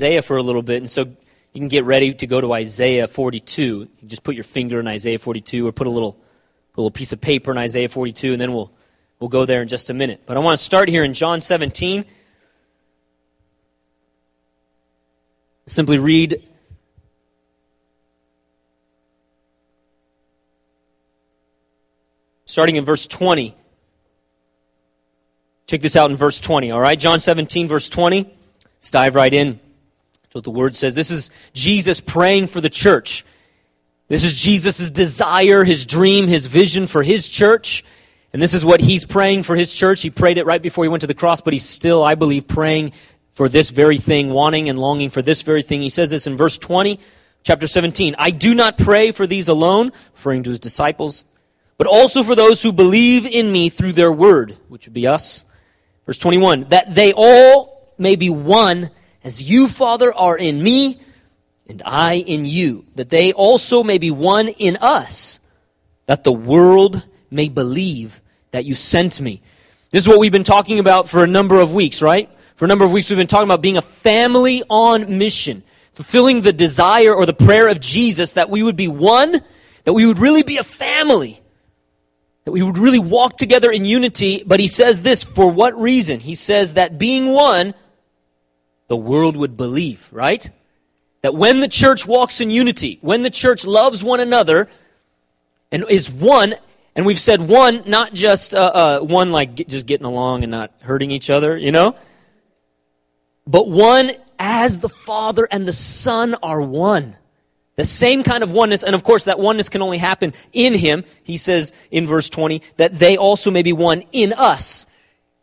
Isaiah for a little bit, and so you can get ready to go to Isaiah 42. You just put your finger in Isaiah 42, or put a little, a little piece of paper in Isaiah 42, and then we'll we'll go there in just a minute. But I want to start here in John 17. Simply read starting in verse 20. Check this out in verse 20, all right? John 17, verse 20. Let's dive right in. That's what the word says. This is Jesus praying for the church. This is Jesus' desire, his dream, his vision for his church. And this is what he's praying for his church. He prayed it right before he went to the cross, but he's still, I believe, praying for this very thing, wanting and longing for this very thing. He says this in verse 20, chapter 17. I do not pray for these alone, referring to his disciples, but also for those who believe in me through their word, which would be us. Verse 21, that they all may be one as you, Father, are in me and I in you, that they also may be one in us, that the world may believe that you sent me. This is what we've been talking about for a number of weeks, right? For a number of weeks, we've been talking about being a family on mission, fulfilling the desire or the prayer of Jesus that we would be one, that we would really be a family that we would really walk together in unity. But he says this for what reason? He says that being one, the world would believe, right? That when the church walks in unity, when the church loves one another and is one, and we've said one, not just uh, uh, one like get, just getting along and not hurting each other, you know, but one as the Father and the Son are one. The same kind of oneness, and of course, that oneness can only happen in Him. He says in verse 20 that they also may be one in us.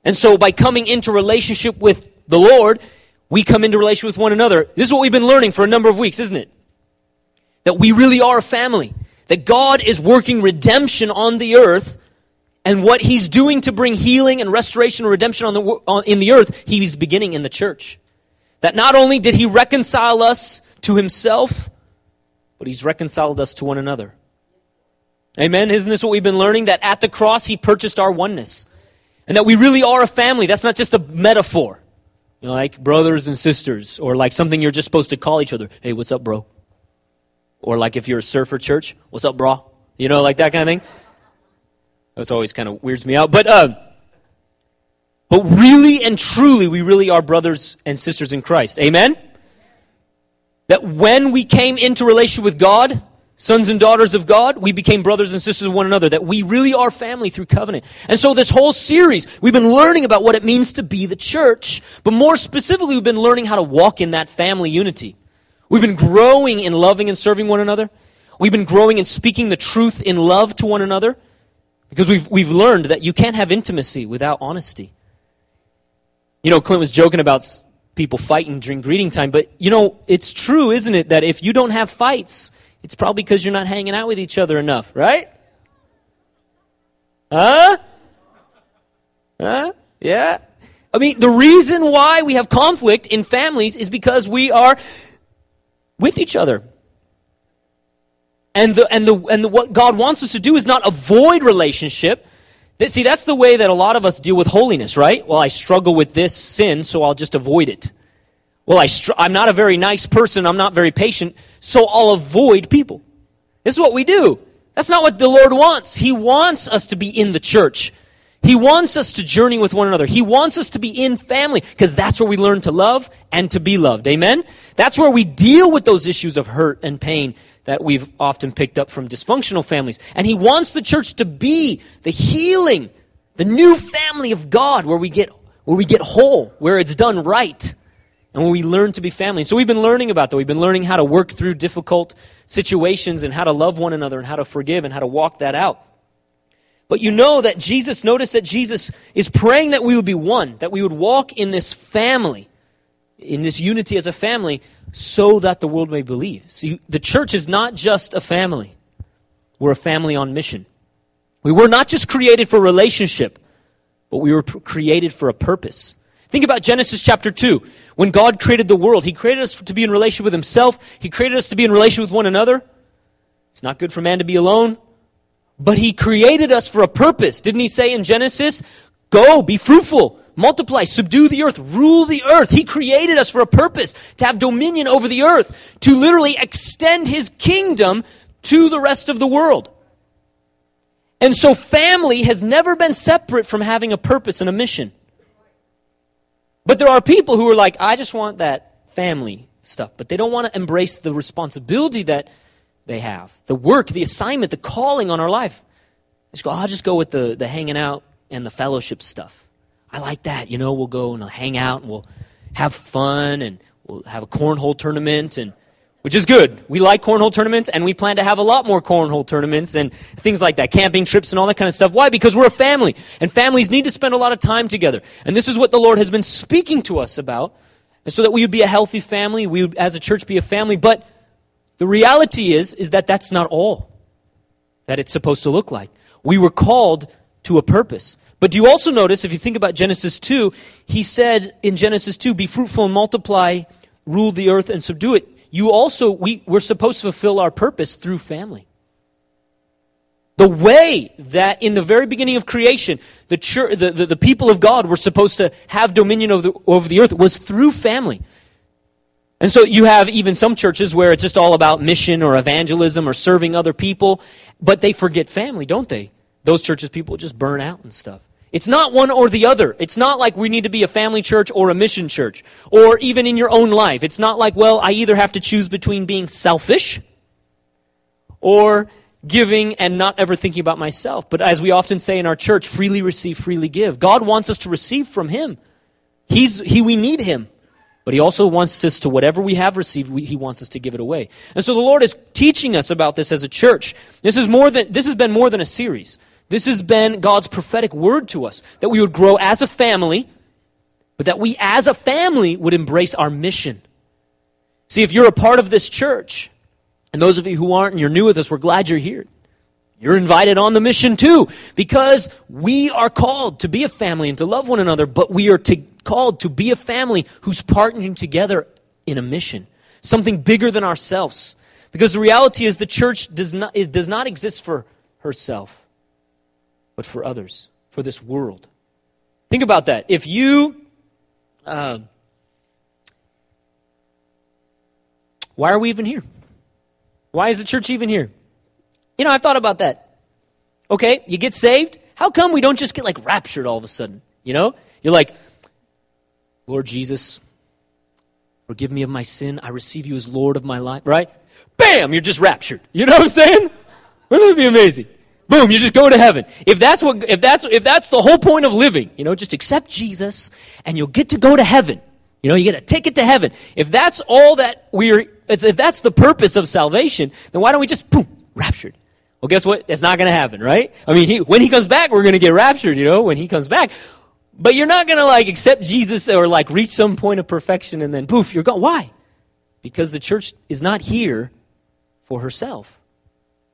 And so, by coming into relationship with the Lord, we come into relation with one another. This is what we've been learning for a number of weeks, isn't it? That we really are a family. That God is working redemption on the earth, and what He's doing to bring healing and restoration and redemption on the, on, in the earth, He's beginning in the church. That not only did He reconcile us to Himself, but he's reconciled us to one another. Amen. Isn't this what we've been learning? That at the cross, he purchased our oneness. And that we really are a family. That's not just a metaphor. You know, like brothers and sisters, or like something you're just supposed to call each other. Hey, what's up, bro? Or like if you're a surfer church, what's up, bro? You know, like that kind of thing. That's always kind of weirds me out. But, uh, but really and truly, we really are brothers and sisters in Christ. Amen? that when we came into relation with God, sons and daughters of God, we became brothers and sisters of one another, that we really are family through covenant. And so this whole series, we've been learning about what it means to be the church, but more specifically, we've been learning how to walk in that family unity. We've been growing in loving and serving one another. We've been growing in speaking the truth in love to one another because we've, we've learned that you can't have intimacy without honesty. You know, Clint was joking about people fighting during greeting time. But, you know, it's true, isn't it, that if you don't have fights, it's probably because you're not hanging out with each other enough, right? Huh? Huh? Yeah? I mean, the reason why we have conflict in families is because we are with each other. And, the, and, the, and the, what God wants us to do is not avoid relationship, See, that's the way that a lot of us deal with holiness, right? Well, I struggle with this sin, so I'll just avoid it. Well, I str- I'm not a very nice person, I'm not very patient, so I'll avoid people. This is what we do. That's not what the Lord wants. He wants us to be in the church. He wants us to journey with one another. He wants us to be in family because that's where we learn to love and to be loved. Amen? That's where we deal with those issues of hurt and pain that we've often picked up from dysfunctional families. And he wants the church to be the healing, the new family of God where we get, where we get whole, where it's done right, and where we learn to be family. So we've been learning about that. We've been learning how to work through difficult situations and how to love one another and how to forgive and how to walk that out. But you know that Jesus, notice that Jesus is praying that we would be one, that we would walk in this family, in this unity as a family, so that the world may believe. See, the church is not just a family, we're a family on mission. We were not just created for relationship, but we were created for a purpose. Think about Genesis chapter 2. When God created the world, He created us to be in relation with Himself. He created us to be in relation with one another. It's not good for man to be alone. But He created us for a purpose. Didn't He say in Genesis, Go, be fruitful, multiply, subdue the earth, rule the earth. He created us for a purpose, to have dominion over the earth, to literally extend his kingdom to the rest of the world. And so family has never been separate from having a purpose and a mission. But there are people who are like, I just want that family stuff, but they don't want to embrace the responsibility that they have, the work, the assignment, the calling on our life. Just go, I'll just go with the, the hanging out and the fellowship stuff. I like that. You know, we'll go and hang out and we'll have fun and we'll have a cornhole tournament and which is good. We like cornhole tournaments, and we plan to have a lot more cornhole tournaments and things like that, camping trips and all that kind of stuff. Why? Because we're a family, and families need to spend a lot of time together. And this is what the Lord has been speaking to us about, so that we would be a healthy family, we would, as a church, be a family. But the reality is, is that that's not all that it's supposed to look like. We were called to a purpose. But do you also notice, if you think about Genesis 2, he said in Genesis 2, be fruitful and multiply, rule the earth and subdue it you also, we, we're supposed to fulfill our purpose through family. The way that in the very beginning of creation, the, church, the, the, the people of God were supposed to have dominion over the, over the earth was through family. And so you have even some churches where it's just all about mission or evangelism or serving other people, but they forget family, don't they? Those churches, people just burn out and stuff. It's not one or the other. It's not like we need to be a family church or a mission church. Or even in your own life. It's not like, well, I either have to choose between being selfish or giving and not ever thinking about myself. But as we often say in our church, freely receive, freely give. God wants us to receive from Him. He's, he, we need Him. But He also wants us to, whatever we have received, we, He wants us to give it away. And so the Lord is teaching us about this as a church. This is more than, this has been more than a series. This has been God's prophetic word to us that we would grow as a family, but that we as a family would embrace our mission. See, if you're a part of this church, and those of you who aren't and you're new with us, we're glad you're here. You're invited on the mission too, because we are called to be a family and to love one another, but we are to, called to be a family who's partnering together in a mission, something bigger than ourselves. Because the reality is the church does not, is, does not exist for herself but for others, for this world. Think about that. If you. Uh, why are we even here? Why is the church even here? You know, I've thought about that. Okay, you get saved. How come we don't just get like raptured all of a sudden? You know? You're like, Lord Jesus, forgive me of my sin. I receive you as Lord of my life, right? Bam, you're just raptured. You know what I'm saying? Wouldn't that be amazing? Boom, you just go to heaven. If that's what, if that's, if that's the whole point of living, you know, just accept Jesus and you'll get to go to heaven. You know, you get a ticket to heaven. If that's all that we're, if that's the purpose of salvation, then why don't we just, boom, raptured? Well, guess what? It's not going to happen, right? I mean, he, when he comes back, we're going to get raptured, you know, when he comes back. But you're not going to like accept Jesus or like reach some point of perfection and then poof, you're gone. Why? Because the church is not here for herself.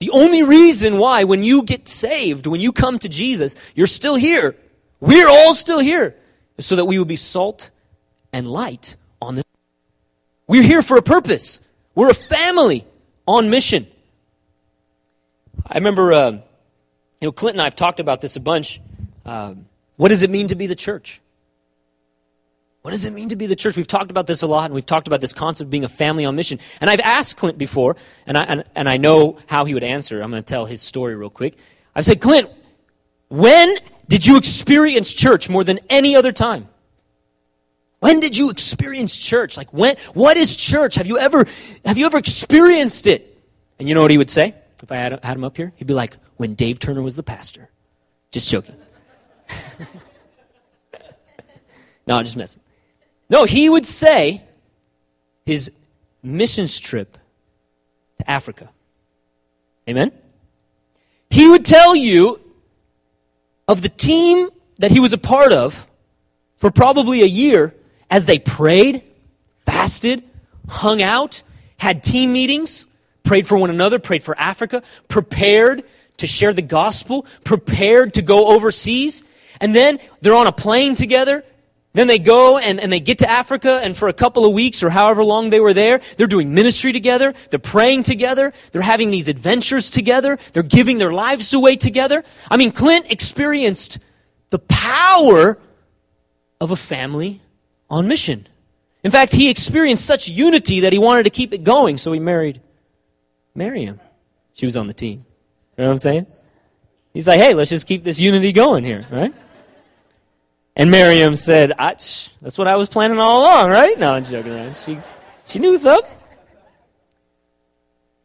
The only reason why, when you get saved, when you come to Jesus, you're still here. We're all still here. So that we would be salt and light on this. We're here for a purpose. We're a family on mission. I remember, uh, you know, Clint and I have talked about this a bunch. Uh, what does it mean to be the church? What does it mean to be the church? We've talked about this a lot, and we've talked about this concept of being a family on mission. And I've asked Clint before, and I, and, and I know how he would answer. I'm going to tell his story real quick. I've said, Clint, when did you experience church more than any other time? When did you experience church? Like when what is church? Have you ever have you ever experienced it? And you know what he would say? If I had, had him up here, he'd be like, when Dave Turner was the pastor. Just joking. no, I'm just messing. No, he would say his missions trip to Africa. Amen? He would tell you of the team that he was a part of for probably a year as they prayed, fasted, hung out, had team meetings, prayed for one another, prayed for Africa, prepared to share the gospel, prepared to go overseas. And then they're on a plane together then they go and, and they get to Africa, and for a couple of weeks or however long they were there, they're doing ministry together, they're praying together, they're having these adventures together, they're giving their lives away together. I mean, Clint experienced the power of a family on mission. In fact, he experienced such unity that he wanted to keep it going, so he married Miriam. She was on the team. You know what I'm saying? He's like, hey, let's just keep this unity going here, right? And Miriam said, that's what I was planning all along, right? No, I'm joking around. She, she knew what's up.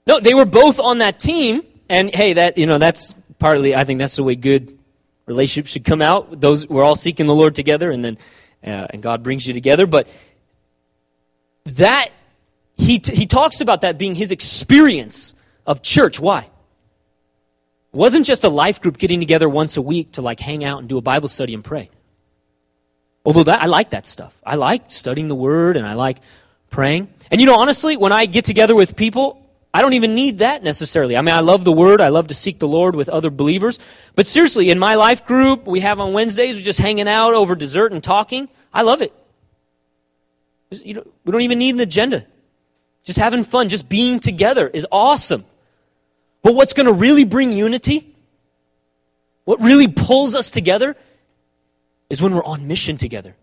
No, they were both on that team, and hey, that, you know, that's partly, I think that's the way good relationships should come out. Those, we're all seeking the Lord together, and then, uh, and God brings you together. But that, he, t- he talks about that being his experience of church. Why? It wasn't just a life group getting together once a week to like hang out and do a Bible study and pray. Although that, I like that stuff. I like studying the Word and I like praying. And you know, honestly, when I get together with people, I don't even need that necessarily. I mean, I love the Word. I love to seek the Lord with other believers. But seriously, in my life group we have on Wednesdays, we're just hanging out over dessert and talking. I love it. You know, we don't even need an agenda. Just having fun, just being together is awesome. But what's going to really bring unity, what really pulls us together, is when we're on mission together.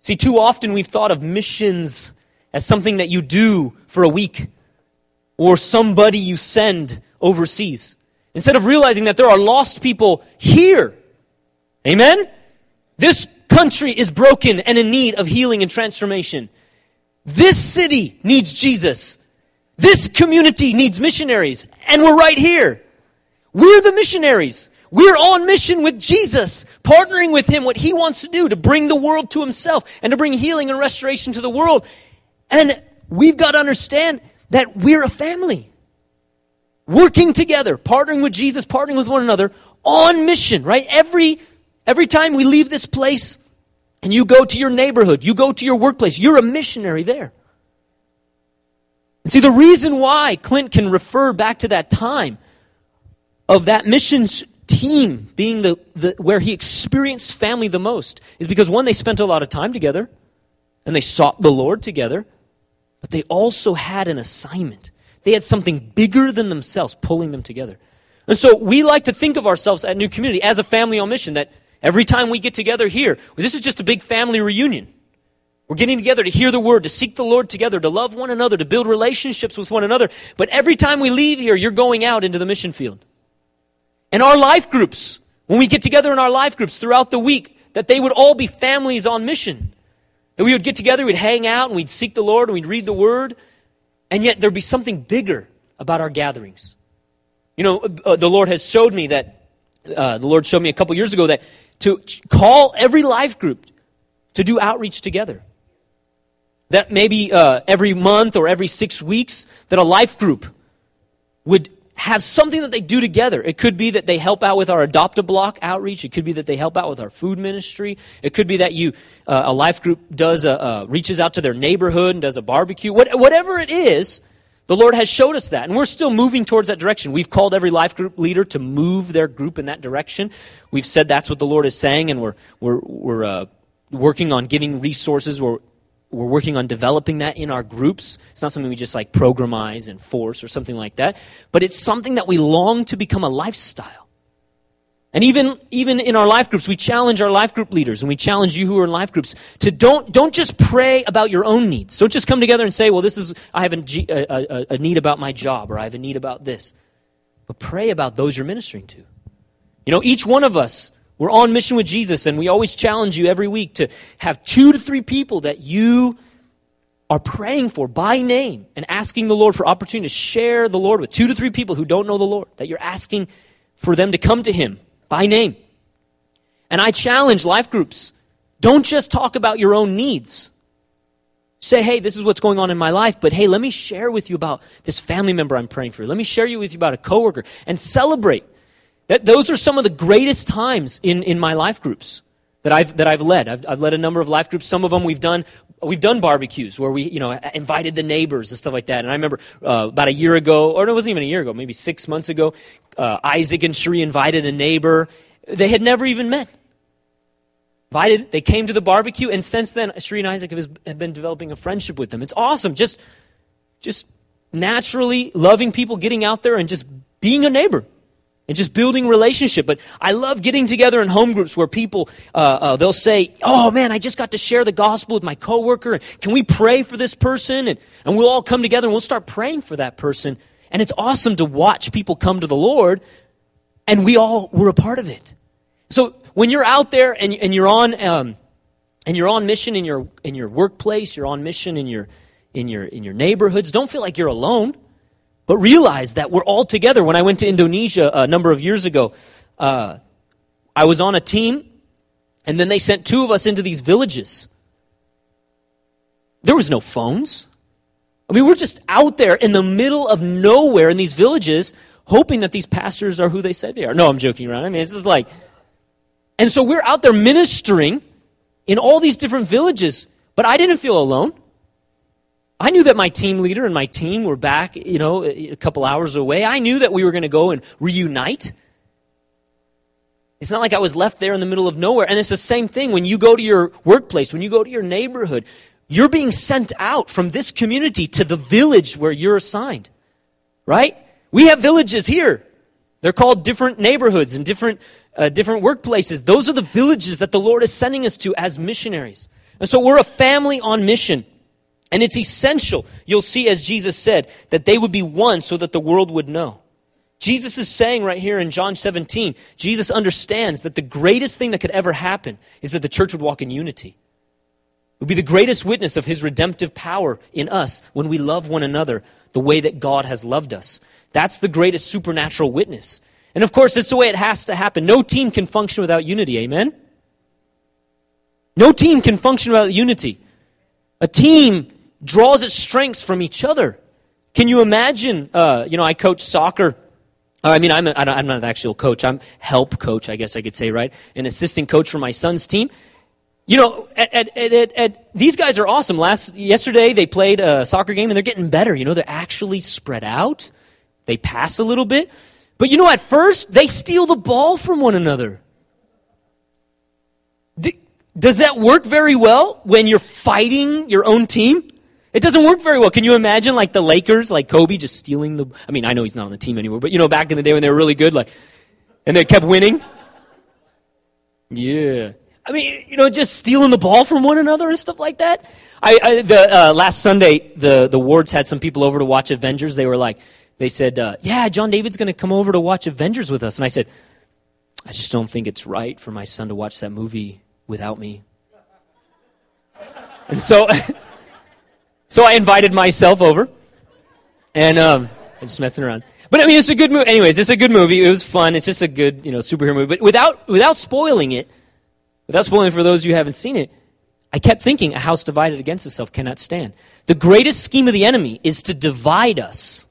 See, too often we've thought of missions as something that you do for a week or somebody you send overseas. Instead of realizing that there are lost people here. Amen? This country is broken and in need of healing and transformation. This city needs Jesus. This community needs missionaries. And we're right here. We're the missionaries. We're on mission with Jesus, partnering with Him what He wants to do to bring the world to Himself and to bring healing and restoration to the world. And we've got to understand that we're a family. Working together, partnering with Jesus, partnering with one another on mission, right? Every, every time we leave this place and you go to your neighborhood, you go to your workplace, you're a missionary there. See, the reason why Clint can refer back to that time of that missions team being the, the, where he experienced family the most is because one, they spent a lot of time together and they sought the Lord together, but they also had an assignment. They had something bigger than themselves pulling them together. And so we like to think of ourselves at New Community as a family on mission that every time we get together here, this is just a big family reunion. We're getting together to hear the word, to seek the Lord together, to love one another, to build relationships with one another. But every time we leave here, you're going out into the mission field. And our life groups, when we get together in our life groups throughout the week, that they would all be families on mission. That we would get together, we'd hang out, and we'd seek the Lord, and we'd read the Word, and yet there'd be something bigger about our gatherings. You know, uh, the Lord has showed me that, uh, the Lord showed me a couple years ago that to call every life group to do outreach together. That maybe uh, every month or every six weeks, that a life group would have something that they do together. It could be that they help out with our adopt a block outreach. It could be that they help out with our food ministry. It could be that you uh, a life group does a, uh, reaches out to their neighborhood and does a barbecue. What, whatever it is, the Lord has showed us that, and we're still moving towards that direction. We've called every life group leader to move their group in that direction. We've said that's what the Lord is saying, and we're we're we're uh, working on giving resources. We're we're working on developing that in our groups. It's not something we just like programize and force or something like that, but it's something that we long to become a lifestyle. And even, even in our life groups, we challenge our life group leaders and we challenge you who are in life groups to don't, don't just pray about your own needs. Don't just come together and say, well, this is, I have a, a, a need about my job or I have a need about this. But pray about those you're ministering to. You know, each one of us we're on mission with Jesus, and we always challenge you every week to have two to three people that you are praying for by name and asking the Lord for opportunity to share the Lord with two to three people who don't know the Lord, that you're asking for them to come to Him by name. And I challenge life groups don't just talk about your own needs. Say, hey, this is what's going on in my life, but hey, let me share with you about this family member I'm praying for. Let me share you with you about a coworker and celebrate that, those are some of the greatest times in, in my life groups that I've, that I've led. I've, I've led a number of life groups. Some of them we've done, we've done barbecues where we, you know, invited the neighbors and stuff like that. And I remember uh, about a year ago, or it wasn't even a year ago, maybe six months ago, uh, Isaac and Cherie invited a neighbor. They had never even met. Invited, they came to the barbecue, and since then, Cherie and Isaac have been developing a friendship with them. It's awesome. Just, just naturally loving people, getting out there and just being a neighbor. And just building relationship. But I love getting together in home groups where people uh, uh, they'll say, "Oh man, I just got to share the gospel with my coworker. And Can we pray for this person?" And and we'll all come together and we'll start praying for that person. And it's awesome to watch people come to the Lord, and we all were a part of it. So when you're out there and, and you're on um, and you're on mission in your in your workplace, you're on mission in your in your in your neighborhoods, don't feel like you're alone. But realize that we're all together. When I went to Indonesia a number of years ago, uh, I was on a team, and then they sent two of us into these villages. There was no phones. I mean, we're just out there in the middle of nowhere in these villages, hoping that these pastors are who they say they are. No, I'm joking around. I mean, this is like, and so we're out there ministering in all these different villages, but I didn't feel alone. I knew that my team leader and my team were back, you know, a couple hours away. I knew that we were going to go and reunite. It's not like I was left there in the middle of nowhere. And it's the same thing when you go to your workplace, when you go to your neighborhood. You're being sent out from this community to the village where you're assigned. Right? We have villages here. They're called different neighborhoods and different, uh, different workplaces. Those are the villages that the Lord is sending us to as missionaries. And so we're a family on mission. And it's essential, you'll see, as Jesus said, that they would be one so that the world would know. Jesus is saying right here in John 17, Jesus understands that the greatest thing that could ever happen is that the church would walk in unity. It would be the greatest witness of his redemptive power in us when we love one another the way that God has loved us. That's the greatest supernatural witness. And of course, it's the way it has to happen. No team can function without unity. Amen? No team can function without unity. A team draws its strengths from each other. Can you imagine? Uh, you know, I coach soccer. Uh, I mean, I'm, a, I'm not an actual coach. I'm help coach, I guess I could say, right? An assistant coach for my son's team. You know, at, at, at, at, these guys are awesome. Last yesterday they played a soccer game and they're getting better. You know, they're actually spread out. They pass a little bit. But you know, at first they steal the ball from one another. does that work very well when you're fighting your own team? It doesn't work very well. Can you imagine like the Lakers, like Kobe just stealing the I mean, I know he's not on the team anymore, but you know, back in the day when they were really good, like and they kept winning? Yeah. I mean, you know, just stealing the ball from one another and stuff like that. I, I the uh, last Sunday, the the wards had some people over to watch Avengers. They were like, they said, uh, "Yeah, John David's going to come over to watch Avengers with us." And I said, "I just don't think it's right for my son to watch that movie without me." And so So I invited myself over, and um, I'm just messing around. But I mean, it's a good movie. Anyways, it's a good movie. It was fun. It's just a good, you know, superhero movie. But without without spoiling it, without spoiling for those who haven't seen it, I kept thinking a house divided against itself cannot stand. The greatest scheme of the enemy is to divide us.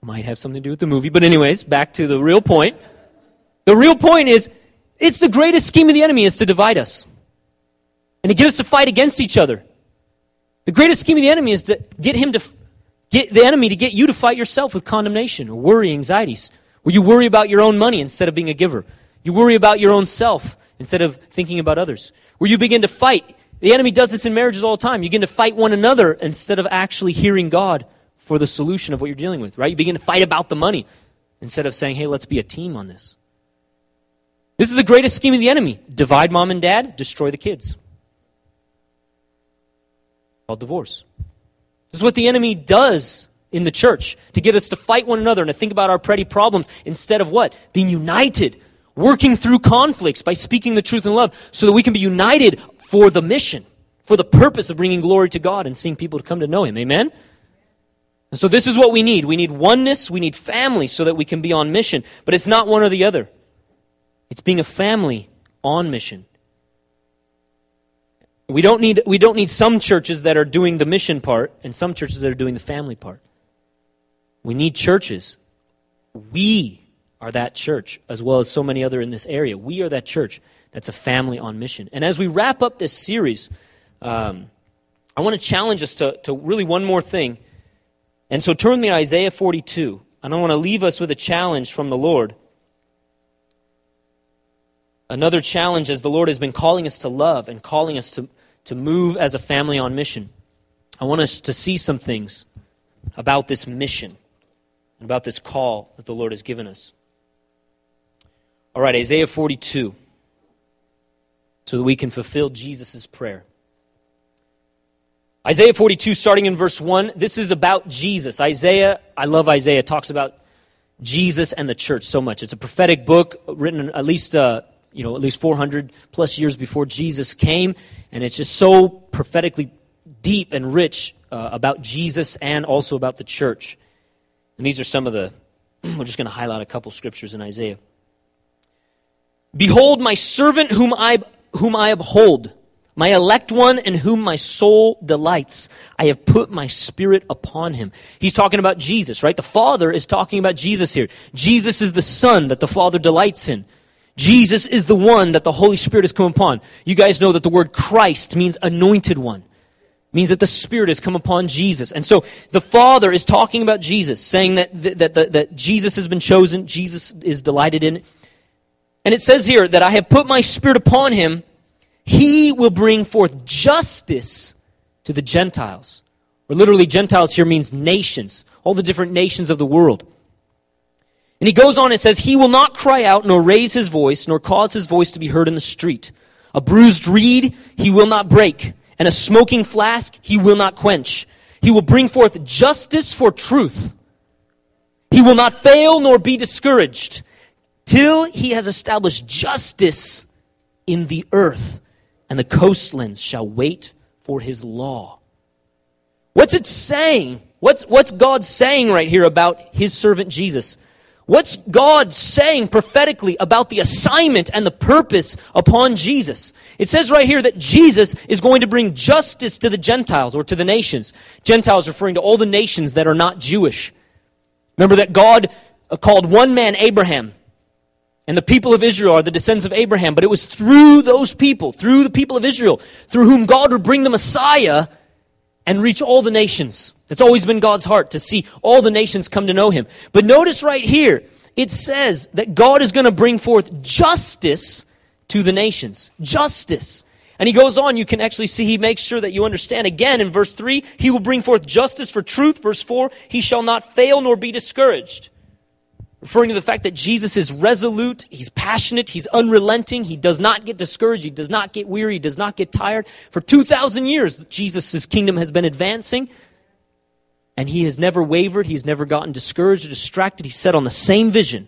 Might have something to do with the movie, but anyways, back to the real point. The real point is, it's the greatest scheme of the enemy is to divide us and to get us to fight against each other. The greatest scheme of the enemy is to get him to get the enemy to get you to fight yourself with condemnation or worry, anxieties, where you worry about your own money instead of being a giver. You worry about your own self instead of thinking about others. Where you begin to fight. The enemy does this in marriages all the time. You begin to fight one another instead of actually hearing God for the solution of what you're dealing with, right? You begin to fight about the money instead of saying, hey, let's be a team on this. This is the greatest scheme of the enemy. Divide mom and dad, destroy the kids called divorce. This is what the enemy does in the church to get us to fight one another and to think about our petty problems instead of what? Being united, working through conflicts by speaking the truth in love so that we can be united for the mission, for the purpose of bringing glory to God and seeing people to come to know Him. Amen? And so this is what we need. We need oneness, we need family so that we can be on mission. But it's not one or the other. It's being a family on mission. We don't need, we don't need some churches that are doing the mission part and some churches that are doing the family part. We need churches. We are that church, as well as so many other in this area. We are that church that's a family on mission. And as we wrap up this series, um, I want to challenge us to, to really one more thing. And so turn to Isaiah 42. And I want to leave us with a challenge from the Lord. Another challenge as the Lord has been calling us to love and calling us to, to move as a family on mission, I want us to see some things about this mission. and about this call that the Lord has given us. All right, Isaiah 42, so that we can fulfill Jesus' prayer. Isaiah 42, starting in verse 1, this is about Jesus. Isaiah, I love Isaiah, talks about Jesus and the church so much. It's a prophetic book written at least, uh, you know, at least 400 plus years before Jesus came, and it's just so prophetically deep and rich uh, about Jesus and also about the church. And these are some of the, we're just going to highlight a couple scriptures in Isaiah. Behold, my servant whom I, whom I uphold, my elect one in whom my soul delights. I have put my spirit upon him. He's talking about Jesus, right? The Father is talking about Jesus here. Jesus is the Son that the Father delights in. Jesus is the one that the Holy Spirit has come upon. You guys know that the word Christ means anointed one means that the Spirit has come upon Jesus. And so the Father is talking about Jesus, saying that, that, that, that, Jesus has been chosen, Jesus is delighted in. It. And it says here that I have put my Spirit upon him. He will bring forth justice to the Gentiles. Or literally, Gentiles here means nations, all the different nations of the world. And he goes on and says, He will not cry out, nor raise his voice, nor cause his voice to be heard in the street. A bruised reed he will not break and a smoking flax he will not quench. He will bring forth justice for truth. He will not fail nor be discouraged till he has established justice in the earth, and the coastlands shall wait for his law. What's it saying? What's, what's God saying right here about his servant Jesus? What's God saying prophetically about the assignment and the purpose upon Jesus? It says right here that Jesus is going to bring justice to the Gentiles or to the nations. Gentiles referring to all the nations that are not Jewish. Remember that God called one man Abraham, and the people of Israel are the descendants of Abraham, but it was through those people, through the people of Israel, through whom God would bring the Messiah and reach all the nations. It's always been God's heart to see all the nations come to know him. But notice right here, it says that God is going to bring forth justice to the nations. Justice. And he goes on, you can actually see he makes sure that you understand again in verse 3, he will bring forth justice for truth. Verse 4, he shall not fail nor be discouraged referring to the fact that Jesus is resolute, he's passionate, he's unrelenting, he does not get discouraged, he does not get weary, he does not get tired. For 2,000 years, Jesus' kingdom has been advancing, and he has never wavered, he's never gotten discouraged or distracted. He's set on the same vision,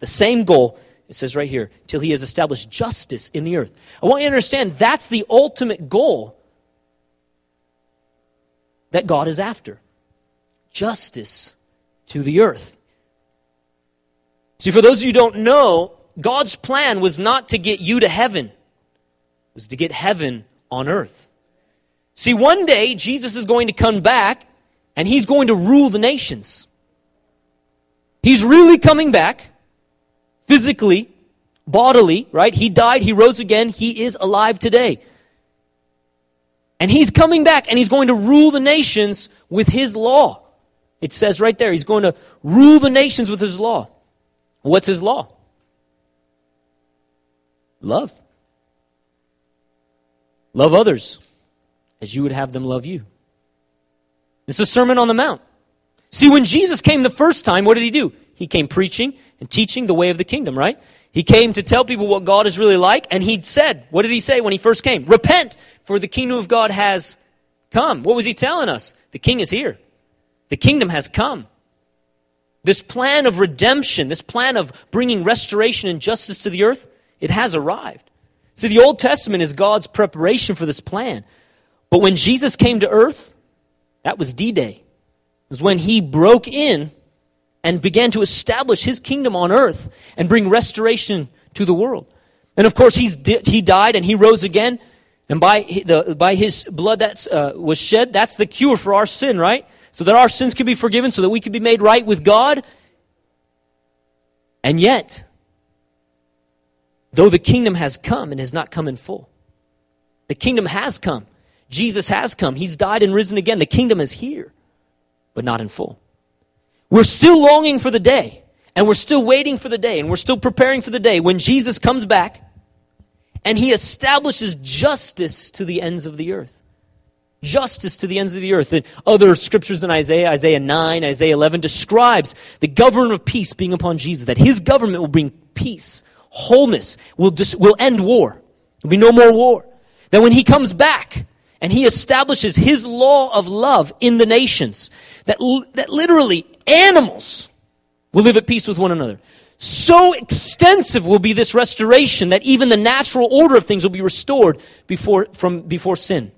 the same goal. It says right here, till he has established justice in the earth. I want you to understand that's the ultimate goal that God is after justice to the earth. See, for those of you who don't know, God's plan was not to get you to heaven. It was to get heaven on earth. See, one day Jesus is going to come back and he's going to rule the nations. He's really coming back physically, bodily, right? He died, he rose again, he is alive today. And he's coming back and he's going to rule the nations with his law. It says right there, he's going to rule the nations with his law. What's his law? Love. Love others as you would have them love you. It's a Sermon on the Mount. See, when Jesus came the first time, what did he do? He came preaching and teaching the way of the kingdom, right? He came to tell people what God is really like, and he said, what did he say when he first came? Repent, for the kingdom of God has come. What was he telling us? The king is here. The kingdom has come. This plan of redemption, this plan of bringing restoration and justice to the earth, it has arrived. See, the Old Testament is God's preparation for this plan. But when Jesus came to earth, that was D Day. It was when he broke in and began to establish his kingdom on earth and bring restoration to the world. And of course, he's di- he died and he rose again. And by, the, by his blood that uh, was shed, that's the cure for our sin, right? so that our sins can be forgiven, so that we can be made right with God. And yet, though the kingdom has come, it has not come in full. The kingdom has come. Jesus has come. He's died and risen again. The kingdom is here, but not in full. We're still longing for the day, and we're still waiting for the day, and we're still preparing for the day when Jesus comes back and he establishes justice to the ends of the earth. justice to the ends of the earth. And other scriptures in Isaiah, Isaiah 9, Isaiah 11, describes the government of peace being upon Jesus, that his government will bring peace, wholeness, will, dis- will end war. There'll be no more war. That when he comes back and he establishes his law of love in the nations, that, that literally animals will live at peace with one another. So extensive will be this restoration that even the natural order of things will be restored before, from, before sin.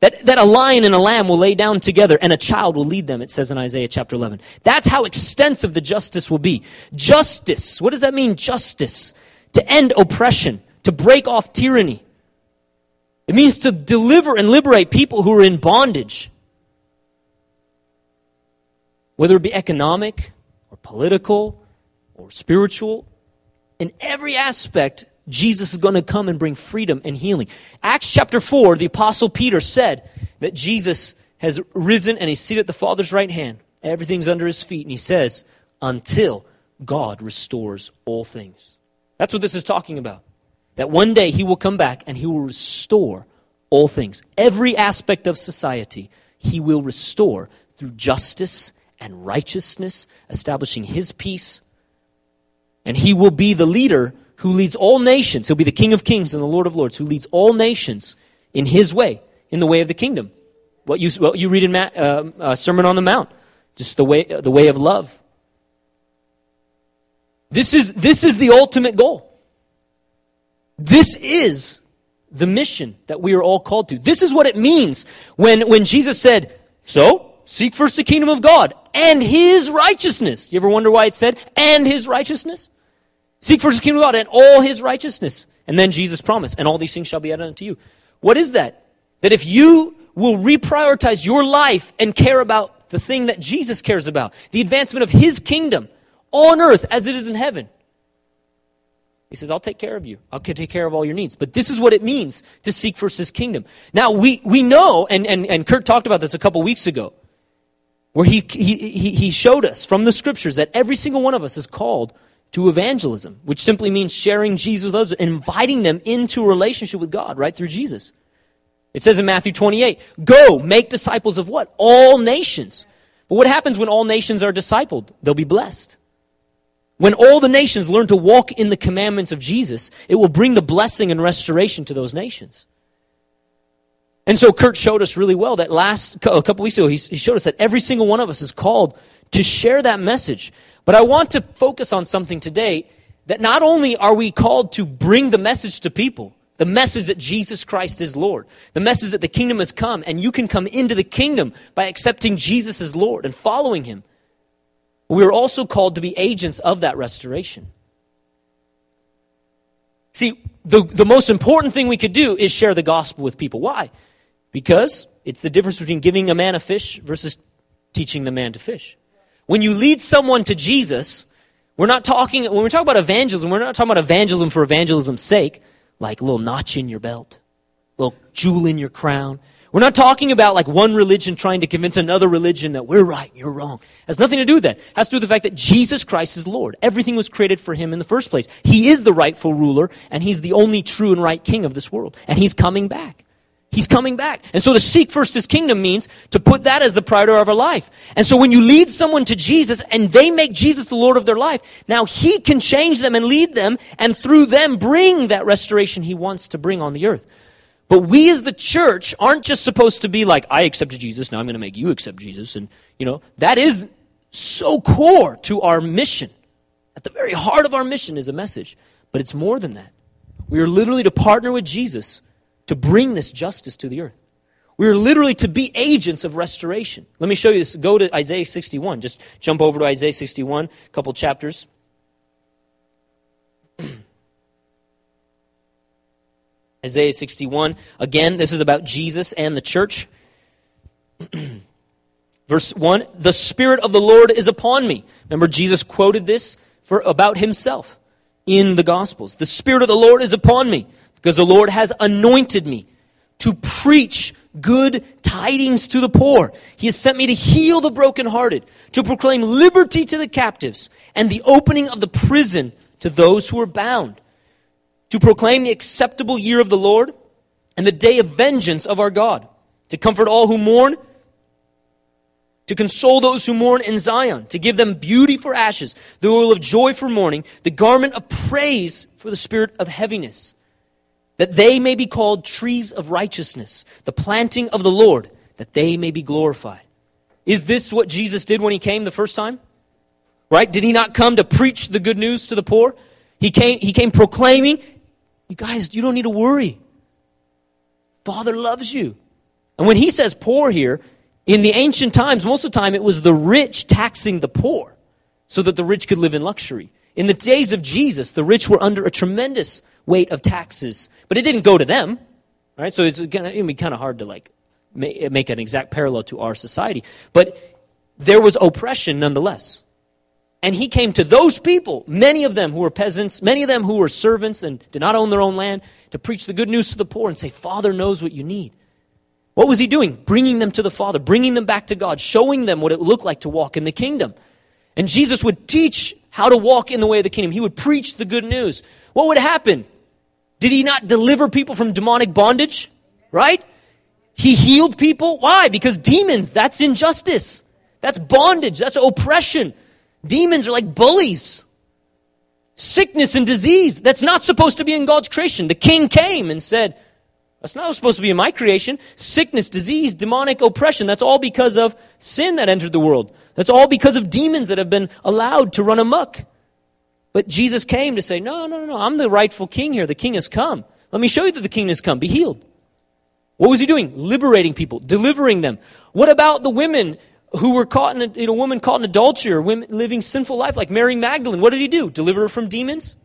That, that a lion and a lamb will lay down together and a child will lead them, it says in Isaiah chapter 11. That's how extensive the justice will be. Justice. What does that mean, justice? To end oppression, to break off tyranny. It means to deliver and liberate people who are in bondage. Whether it be economic or political or spiritual, in every aspect, Jesus is going to come and bring freedom and healing. Acts chapter 4, the apostle Peter said that Jesus has risen and he's seated at the Father's right hand. Everything's under his feet. And he says, until God restores all things. That's what this is talking about. That one day he will come back and he will restore all things. Every aspect of society he will restore through justice and righteousness, establishing his peace. And he will be the leader who leads all nations. He'll be the King of Kings and the Lord of Lords, who leads all nations in his way, in the way of the kingdom. What you, what you read in Ma- uh, uh, Sermon on the Mount, just the way, the way of love. This is, this is the ultimate goal. This is the mission that we are all called to. This is what it means when, when Jesus said, So, seek first the kingdom of God and his righteousness. You ever wonder why it said, and his righteousness? Seek first the kingdom of God and all his righteousness. And then Jesus promised, and all these things shall be added unto you. What is that? That if you will reprioritize your life and care about the thing that Jesus cares about, the advancement of his kingdom on earth as it is in heaven, he says, I'll take care of you. I'll take care of all your needs. But this is what it means to seek first his kingdom. Now, we, we know, and, and, and Kurt talked about this a couple weeks ago, where he, he, he showed us from the scriptures that every single one of us is called to evangelism, which simply means sharing Jesus with others inviting them into a relationship with God right through Jesus. It says in Matthew 28, go make disciples of what? All nations. But what happens when all nations are discipled? They'll be blessed. When all the nations learn to walk in the commandments of Jesus, it will bring the blessing and restoration to those nations. And so Kurt showed us really well that last, a couple weeks ago, he, showed us that every single one of us is called to share that message. But I want to focus on something today that not only are we called to bring the message to people, the message that Jesus Christ is Lord, the message that the kingdom has come, and you can come into the kingdom by accepting Jesus as Lord and following him. We are also called to be agents of that restoration. See, the, the most important thing we could do is share the gospel with people. Why? Because it's the difference between giving a man a fish versus teaching the man to fish. When you lead someone to Jesus, we're not talking, when we're talking about evangelism, we're not talking about evangelism for evangelism's sake, like a little notch in your belt, little jewel in your crown. We're not talking about like one religion trying to convince another religion that we're right and you're wrong. It has nothing to do with that. It has to do with the fact that Jesus Christ is Lord. Everything was created for him in the first place. He is the rightful ruler and he's the only true and right king of this world. And he's coming back. He's coming back. And so to seek first his kingdom means to put that as the priority of our life. And so when you lead someone to Jesus and they make Jesus the Lord of their life, now he can change them and lead them and through them bring that restoration he wants to bring on the earth. But we as the church aren't just supposed to be like, I accepted Jesus, now I'm going to make you accept Jesus. And, you know, that is so core to our mission. At the very heart of our mission is a message. But it's more than that. We are literally to partner with Jesus to bring this justice to the earth. We are literally to be agents of restoration. Let me show you this. Go to Isaiah 61. Just jump over to Isaiah 61, a couple chapters. Isaiah 61. Again, this is about Jesus and the church. Verse 1 The Spirit of the Lord is upon me. Remember, Jesus quoted this for, about himself in the Gospels. The Spirit of the Lord is upon me because the Lord has anointed me to preach good tidings to the poor. He has sent me to heal the brokenhearted, to proclaim liberty to the captives, and the opening of the prison to those who are bound, to proclaim the acceptable year of the Lord and the day of vengeance of our God, to comfort all who mourn, to console those who mourn in Zion, to give them beauty for ashes, the oil of joy for mourning, the garment of praise for the spirit of heaviness, that they may be called trees of righteousness, the planting of the Lord, that they may be glorified. Is this what Jesus did when he came the first time? Right? Did he not come to preach the good news to the poor? He came, he came proclaiming, you guys, you don't need to worry. Father loves you. And when he says poor here, in the ancient times, most of the time it was the rich taxing the poor so that the rich could live in luxury. In the days of Jesus, the rich were under a tremendous weight of taxes, but it didn't go to them. Right? So it's to be kind of hard to like make an exact parallel to our society. But there was oppression nonetheless. And he came to those people, many of them who were peasants, many of them who were servants and did not own their own land, to preach the good news to the poor and say, Father knows what you need. What was he doing? Bringing them to the Father, bringing them back to God, showing them what it looked like to walk in the kingdom. And Jesus would teach how to walk in the way of the kingdom. He would preach the good news. What would happen? Did he not deliver people from demonic bondage? Right? He healed people. Why? Because demons, that's injustice. That's bondage. That's oppression. Demons are like bullies. Sickness and disease, that's not supposed to be in God's creation. The king came and said, that's not supposed to be in my creation. Sickness, disease, demonic oppression. That's all because of sin that entered the world. That's all because of demons that have been allowed to run amok. But Jesus came to say, no, no, no, no. I'm the rightful king here. The king has come. Let me show you that the king has come. Be healed. What was he doing? Liberating people, delivering them. What about the women who were caught in a, you know, woman caught in adultery or women living sinful life like Mary Magdalene? What did he do? Deliver her from demons?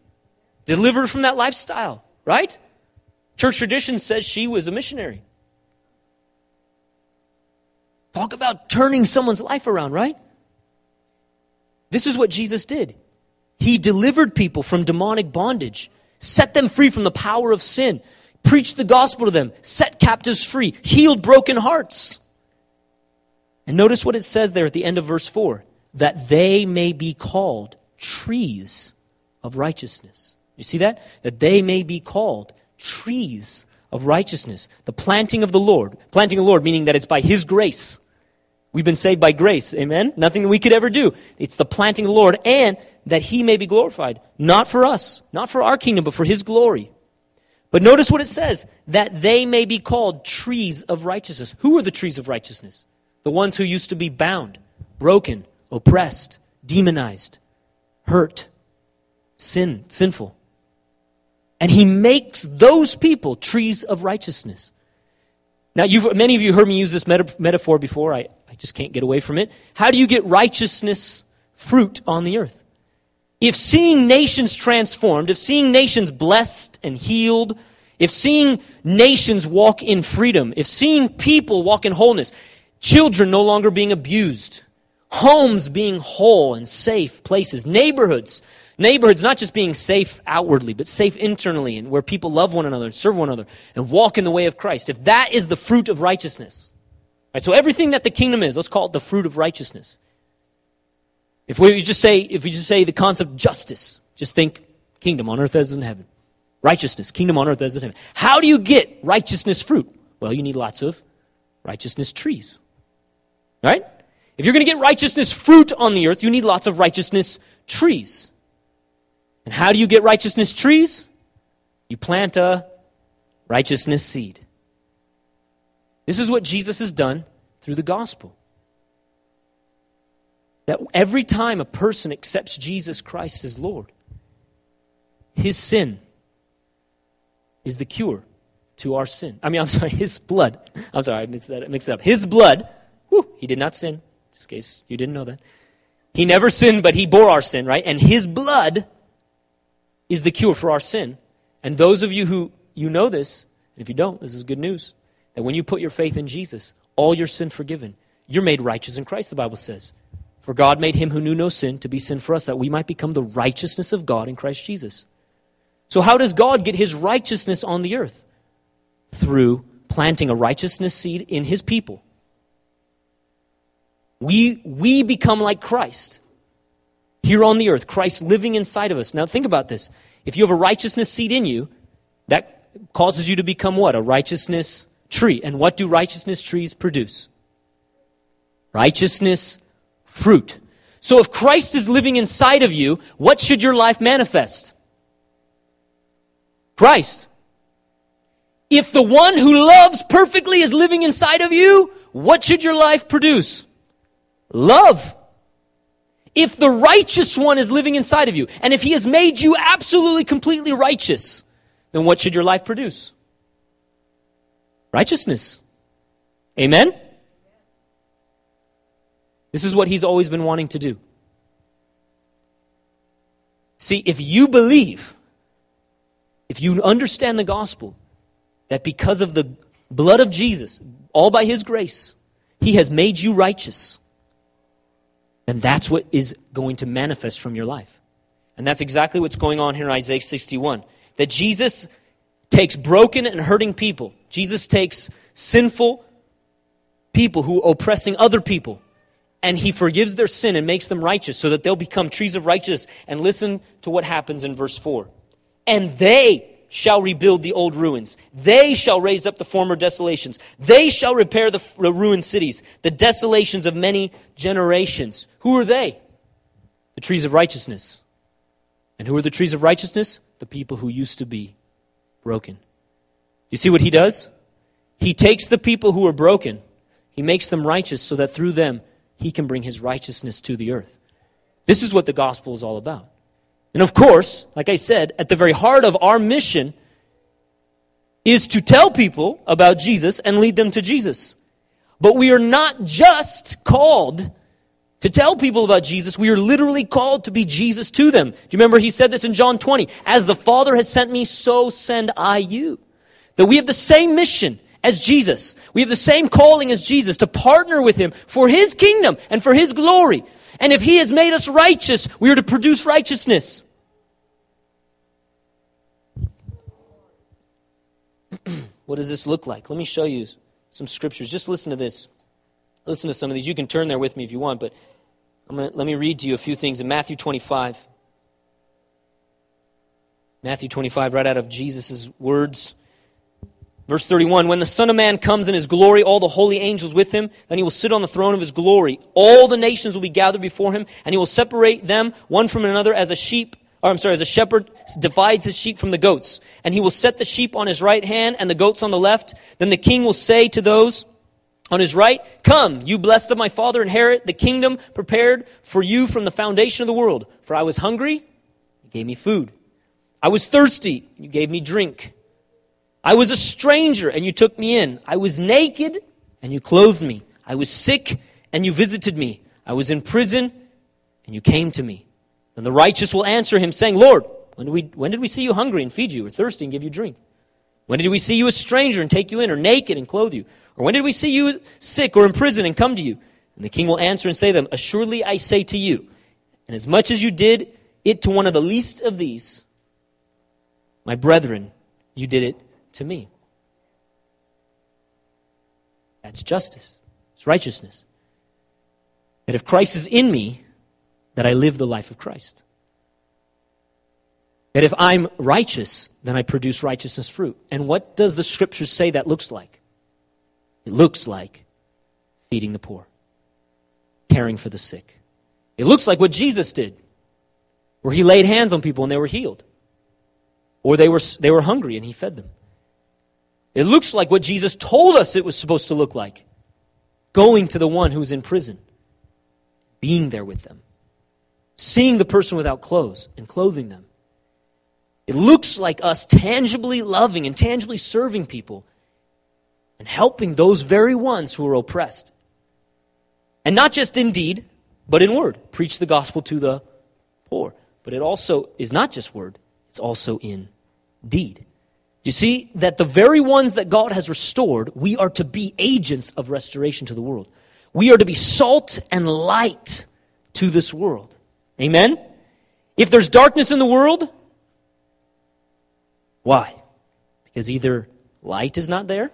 Deliver her from that lifestyle, right? Church tradition says she was a missionary. Talk about turning someone's life around, right? This is what Jesus did. He delivered people from demonic bondage, set them free from the power of sin, preached the gospel to them, set captives free, healed broken hearts. And notice what it says there at the end of verse 4 that they may be called trees of righteousness. You see that? That they may be called trees of righteousness, the planting of the Lord. Planting of the Lord, meaning that it's by His grace. We've been saved by grace. Amen? Nothing that we could ever do. It's the planting of the Lord, and that He may be glorified. Not for us, not for our kingdom, but for His glory. But notice what it says that they may be called trees of righteousness. Who are the trees of righteousness? The ones who used to be bound, broken, oppressed, demonized, hurt, sin, sinful. And he makes those people trees of righteousness. Now, many of you heard me use this meta- metaphor before. I, I just can't get away from it. How do you get righteousness fruit on the earth? If seeing nations transformed, if seeing nations blessed and healed, if seeing nations walk in freedom, if seeing people walk in wholeness, children no longer being abused, homes being whole and safe places, neighborhoods Neighborhoods not just being safe outwardly, but safe internally and where people love one another and serve one another and walk in the way of Christ. If that is the fruit of righteousness. Right, so everything that the kingdom is, let's call it the fruit of righteousness. If we just say, if we just say the concept justice, just think kingdom on earth as in heaven. Righteousness, kingdom on earth as in heaven. How do you get righteousness fruit? Well, you need lots of righteousness trees. Right? If you're going to get righteousness fruit on the earth, you need lots of righteousness trees. And how do you get righteousness trees? You plant a righteousness seed. This is what Jesus has done through the gospel. That every time a person accepts Jesus Christ as Lord, his sin is the cure to our sin. I mean, I'm sorry, his blood. I'm sorry, I mixed, that, it up. His blood, whew, he did not sin, just in case you didn't know that. He never sinned, but he bore our sin, right? And his blood is the cure for our sin. And those of you who you know this, and if you don't, this is good news, that when you put your faith in Jesus, all your sin forgiven. You're made righteous in Christ, the Bible says. For God made him who knew no sin to be sin for us, that we might become the righteousness of God in Christ Jesus. So, how does God get his righteousness on the earth? Through planting a righteousness seed in his people. We, we become like Christ here on the earth, Christ living inside of us. Now, think about this. If you have a righteousness seed in you, that causes you to become what? A righteousness tree. And what do righteousness trees produce? Righteousness fruit. So if Christ is living inside of you, what should your life manifest? Christ. If the one who loves perfectly is living inside of you, what should your life produce? Love. If the righteous one is living inside of you, and if he has made you absolutely completely righteous, then what should your life produce? Righteousness. Amen? This is what he's always been wanting to do. See, if you believe, if you understand the gospel, that because of the blood of Jesus, all by his grace, he has made you righteous, and that's what is going to manifest from your life. And that's exactly what's going on here in Isaiah 61. That Jesus takes broken and hurting people. Jesus takes sinful people who are oppressing other people. And he forgives their sin and makes them righteous so that they'll become trees of righteousness. And listen to what happens in verse 4. And they shall rebuild the old ruins. They shall raise up the former desolations. They shall repair the, ruined cities, the desolations of many generations. Who are they? The trees of righteousness. And who are the trees of righteousness? The people who used to be broken. You see what he does? He takes the people who are broken, he makes them righteous so that through them he can bring his righteousness to the earth. This is what the gospel is all about. And of course, like I said, at the very heart of our mission is to tell people about Jesus and lead them to Jesus. But we are not just called to tell people about Jesus. We are literally called to be Jesus to them. Do you remember he said this in John 20? As the Father has sent me, so send I you. That we have the same mission as Jesus. We have the same calling as Jesus to partner with him for his kingdom and for his glory. And if he has made us righteous, we are to produce righteousness. what does this look like? Let me show you some scriptures. Just listen to this. Listen to some of these. You can turn there with me if you want, but gonna, let me read to you a few things in Matthew 25. Matthew 25, right out of Jesus' words. Verse 31 When the Son of Man comes in his glory, all the holy angels with him, then he will sit on the throne of his glory. All the nations will be gathered before him, and he will separate them one from another as a sheep, or I'm sorry, as a shepherd divides his sheep from the goats. And he will set the sheep on his right hand and the goats on the left. Then the king will say to those on his right, Come, you blessed of my father, inherit the kingdom prepared for you from the foundation of the world. For I was hungry, you gave me food. I was thirsty, you gave me drink. I was a stranger and you took me in. I was naked and you clothed me. I was sick and you visited me. I was in prison and you came to me. Then the righteous will answer him, saying, Lord, when did, we, when did we see you hungry and feed you, or thirsty and give you drink? When did we see you a stranger and take you in, or naked and clothe you? Or when did we see you sick or in prison and come to you? And the king will answer and say to them, Assuredly I say to you, and as much as you did it to one of the least of these, my brethren, you did it to me. That's justice. It's righteousness. That if Christ is in me, that I live the life of Christ. That if I'm righteous, then I produce righteousness fruit. And what does the scripture say that looks like? It looks like feeding the poor, caring for the sick. It looks like what Jesus did, where he laid hands on people and they were healed. Or they were, they were hungry and he fed them. It looks like what Jesus told us it was supposed to look like going to the one who's in prison, being there with them, seeing the person without clothes and clothing them. It looks like us tangibly loving and tangibly serving people and helping those very ones who are oppressed. And not just in deed, but in word. Preach the gospel to the poor. But it also is not just word, it's also in deed. You see that the very ones that God has restored, we are to be agents of restoration to the world. We are to be salt and light to this world. Amen? If there's darkness in the world, why? Because either light is not there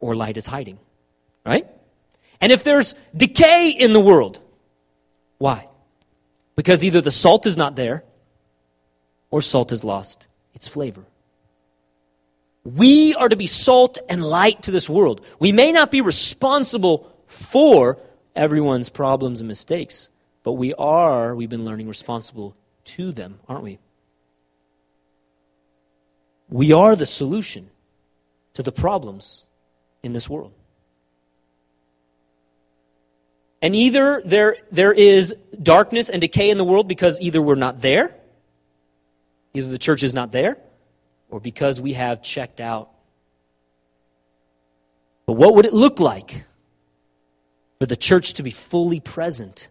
or light is hiding. Right? And if there's decay in the world, why? Because either the salt is not there or salt has lost its flavor. We are to be salt and light to this world. We may not be responsible for everyone's problems and mistakes, but we are, we've been learning, responsible to them, aren't we? We are the solution to the problems in this world. And either there, there is darkness and decay in the world because either we're not there, either the church is not there, or because we have checked out. But what would it look like for the church to be fully present,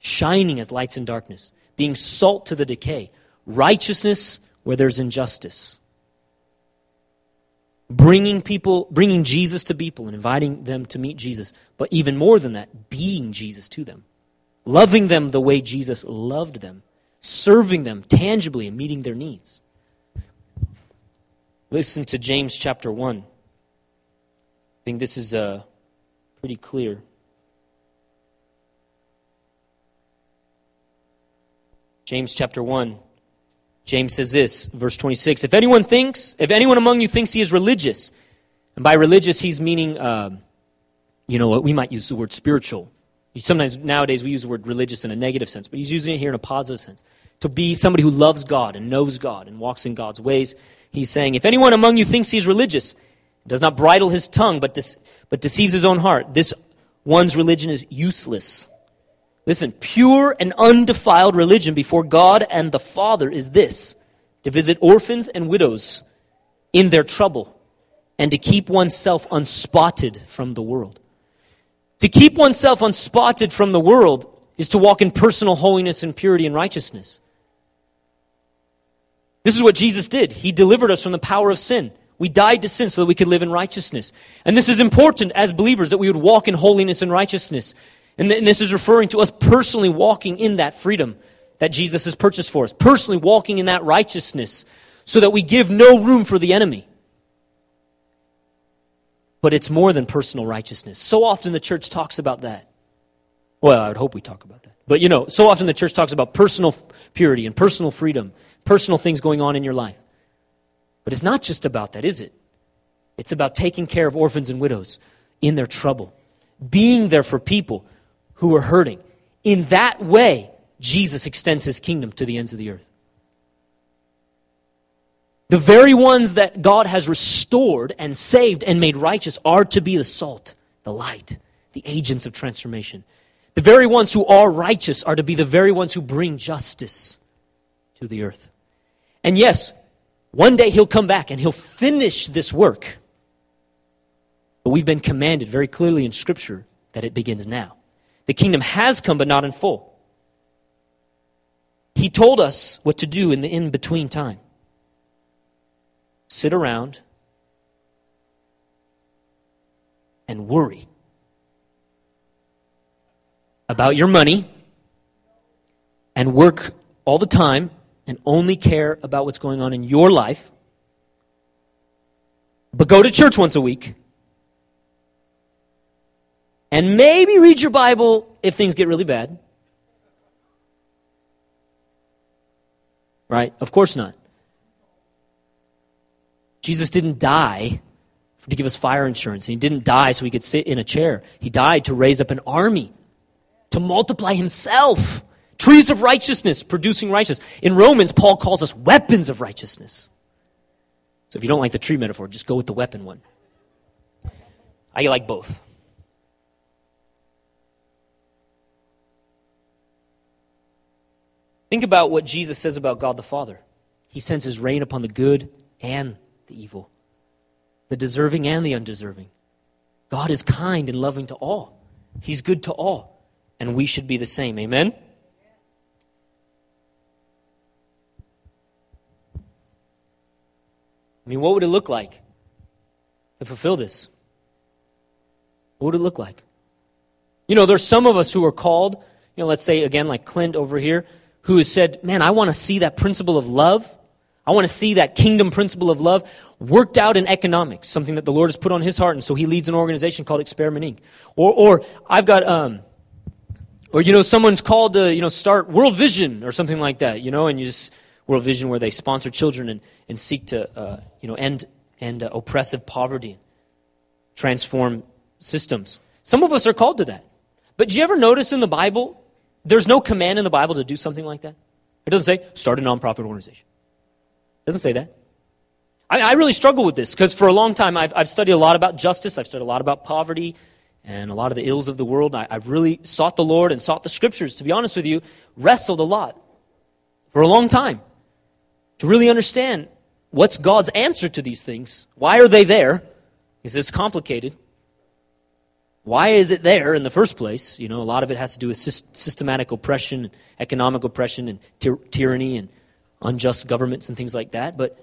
shining as lights in darkness, being salt to the decay, righteousness where there's injustice? bringing people bringing jesus to people and inviting them to meet jesus but even more than that being jesus to them loving them the way jesus loved them serving them tangibly and meeting their needs listen to james chapter 1 i think this is uh, pretty clear james chapter 1 James says this, verse 26 If anyone thinks, if anyone among you thinks he is religious, and by religious he's meaning, um, you know, what, we might use the word spiritual. Sometimes nowadays we use the word religious in a negative sense, but he's using it here in a positive sense. To be somebody who loves God and knows God and walks in God's ways, he's saying, If anyone among you thinks he is religious, does not bridle his tongue, but, de- but deceives his own heart, this one's religion is useless. Listen, pure and undefiled religion before God and the Father is this to visit orphans and widows in their trouble and to keep oneself unspotted from the world. To keep oneself unspotted from the world is to walk in personal holiness and purity and righteousness. This is what Jesus did. He delivered us from the power of sin. We died to sin so that we could live in righteousness. And this is important as believers that we would walk in holiness and righteousness. And, th- and this is referring to us personally walking in that freedom that Jesus has purchased for us, personally walking in that righteousness so that we give no room for the enemy. But it's more than personal righteousness. So often the church talks about that. Well, I would hope we talk about that. But you know, so often the church talks about personal purity and personal freedom, personal things going on in your life. But it's not just about that, is it? It's about taking care of orphans and widows in their trouble, being there for people who are hurting. In that way, Jesus extends his kingdom to the ends of the earth. The very ones that God has restored and saved and made righteous are to be the salt, the light, the agents of transformation. The very ones who are righteous are to be the very ones who bring justice to the earth. And yes, one day he'll come back and he'll finish this work. But we've been commanded very clearly in Scripture that it begins now. The kingdom has come, but not in full. He told us what to do in the in between time sit around and worry about your money and work all the time and only care about what's going on in your life, but go to church once a week and maybe read your Bible if things get really bad. Right? Of course not. Jesus didn't die to give us fire insurance. He didn't die so he could sit in a chair. He died to raise up an army, to multiply himself. Trees of righteousness, producing righteousness. In Romans, Paul calls us weapons of righteousness. So if you don't like the tree metaphor, just go with the weapon one. I like both. Think about what Jesus says about God the Father. He sends his rain upon the good and the evil, the deserving and the undeserving. God is kind and loving to all. He's good to all. And we should be the same. Amen? I mean, what would it look like to fulfill this? What would it look like? You know, there's some of us who are called, you know, let's say again, like Clint over here, who has said, Man, I want to see that principle of love. I want to see that kingdom principle of love worked out in economics, something that the Lord has put on his heart. And so he leads an organization called Experiment Inc. Or, or I've got, um, or, you know, someone's called to, you know, start World Vision or something like that, you know, and you just, World Vision where they sponsor children and, and seek to, uh, you know, end, and uh, oppressive poverty, transform systems. Some of us are called to that. But do you ever notice in the Bible, there's no command in the Bible to do something like that? It doesn't say, start a nonprofit organization. It doesn't say that. I, I really struggle with this because for a long time I've, I've studied a lot about justice, I've studied a lot about poverty and a lot of the ills of the world. I, I've really sought the Lord and sought the scriptures, to be honest with you, wrestled a lot for a long time to really understand what's God's answer to these things. Why are they there? Because it's complicated. Why is it there in the first place? You know, a lot of it has to do with systematic oppression, economic oppression, and ty- tyranny, and unjust governments and things like that. But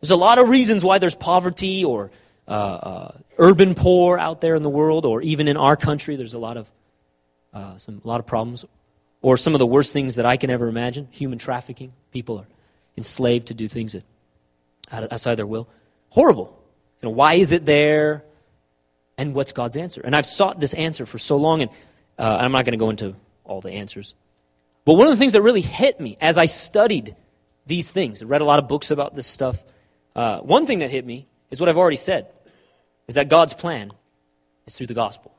there's a lot of reasons why there's poverty or uh, uh, urban poor out there in the world, or even in our country. There's a lot of uh, some a lot of problems, or some of the worst things that I can ever imagine: human trafficking. People are enslaved to do things that outside their will. Horrible. You know, why is it there? And what's God's answer? And I've sought this answer for so long, and uh, I'm not going to go into all the answers. But one of the things that really hit me as I studied these things, I read a lot of books about this stuff. Uh, one thing that hit me is what I've already said: is that God's plan is through the gospel.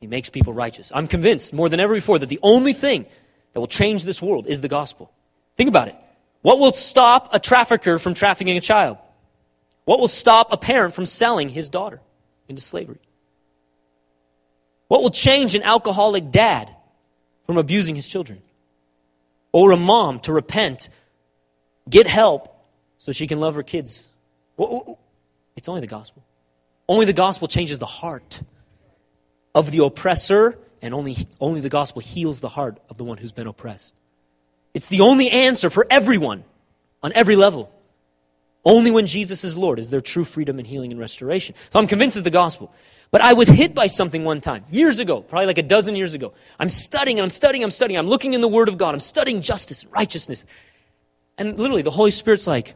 He makes people righteous. I'm convinced more than ever before that the only thing that will change this world is the gospel. Think about it. What will stop a trafficker from trafficking a child? What will stop a parent from selling his daughter into slavery? What will change an alcoholic dad from abusing his children? Or a mom to repent, get help so she can love her kids? It's only the gospel. Only the gospel changes the heart of the oppressor, and only, only the gospel heals the heart of the one who's been oppressed. It's the only answer for everyone on every level. Only when Jesus is Lord is there true freedom and healing and restoration. So I'm convinced it's the gospel. But I was hit by something one time, years ago, probably like a dozen years ago. I'm studying and I'm studying, I'm studying. I'm looking in the Word of God. I'm studying justice righteousness. And literally, the Holy Spirit's like,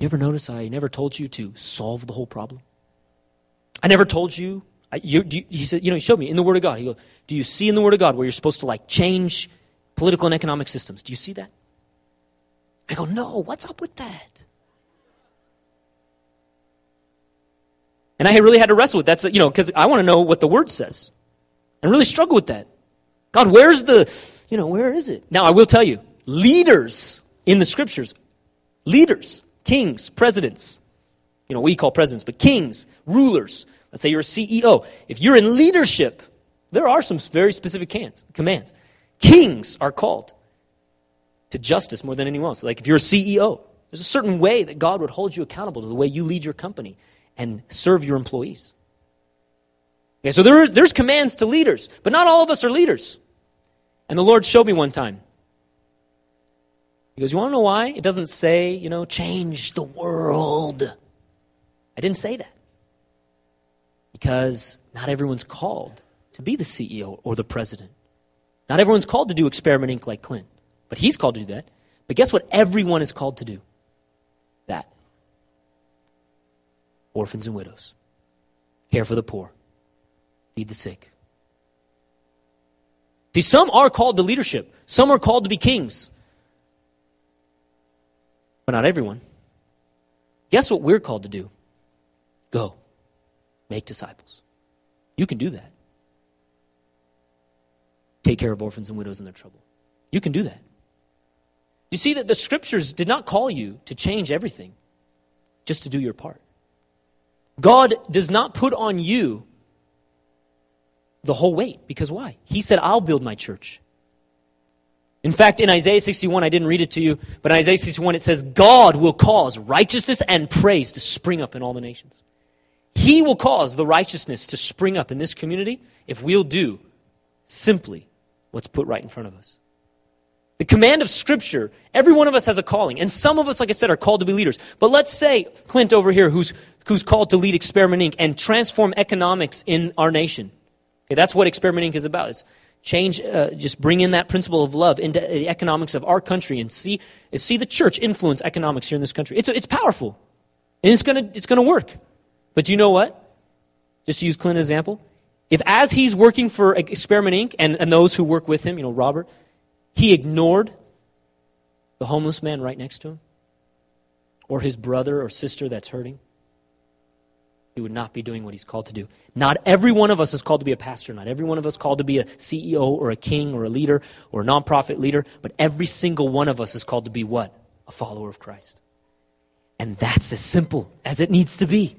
You ever notice I never told you to solve the whole problem? I never told you. I, you, you he said, You know, he showed me in the Word of God. He goes, Do you see in the Word of God where you're supposed to like change political and economic systems. Do you see that? I go, no, what's up with that? And I really had to wrestle with that, you know, because I want to know what the word says. And really struggle with that. God, where's the, you know, where is it? Now, I will tell you, leaders in the scriptures, leaders, kings, presidents, you know, we call presidents, but kings, rulers, let's say you're a CEO. If you're in leadership, there are some very specific commands. Kings are called to justice more than anyone else. Like if you're a CEO, there's a certain way that God would hold you accountable to the way you lead your company and serve your employees. Okay, so there, there's commands to leaders, but not all of us are leaders. And the Lord showed me one time. He goes, You want to know why? It doesn't say, you know, change the world. I didn't say that. Because not everyone's called to be the CEO or the president. Not everyone's called to do Experiment Inc. like Clint, but he's called to do that. But guess what? Everyone is called to do that orphans and widows, care for the poor, feed the sick. See, some are called to leadership, some are called to be kings, but not everyone. Guess what we're called to do? Go, make disciples. You can do that take care of orphans and widows in their trouble. You can do that. You see that the scriptures did not call you to change everything, just to do your part. God does not put on you the whole weight. Because why? He said, I'll build my church. In fact, in Isaiah 61, I didn't read it to you, but in Isaiah 61, it says, God will cause righteousness and praise to spring up in all the nations. He will cause the righteousness to spring up in this community if we'll do simply what's put right in front of us. The command of Scripture, every one of us has a calling. And some of us, like I said, are called to be leaders. But let's say Clint over here, who's, who's called to lead Experiment Inc. and transform economics in our nation. Okay, that's what Experiment Inc. is about. It's change, uh, just bring in that principle of love into the economics of our country and see, see the church influence economics here in this country. It's, it's powerful. And it's to it's gonna work. But you know what? Just to use Clint as an example, if as he's working for Experiment Inc. and, and those who work with him, you know, Robert, he ignored the homeless man right next to him, or his brother or sister that's hurting, would not be doing what he's called to do. Not every one of us is called to be a pastor. Not every one of us called to be a CEO or a king or a leader or a nonprofit leader. But every single one of us is called to be what? A follower of Christ. And that's as simple as it needs to be.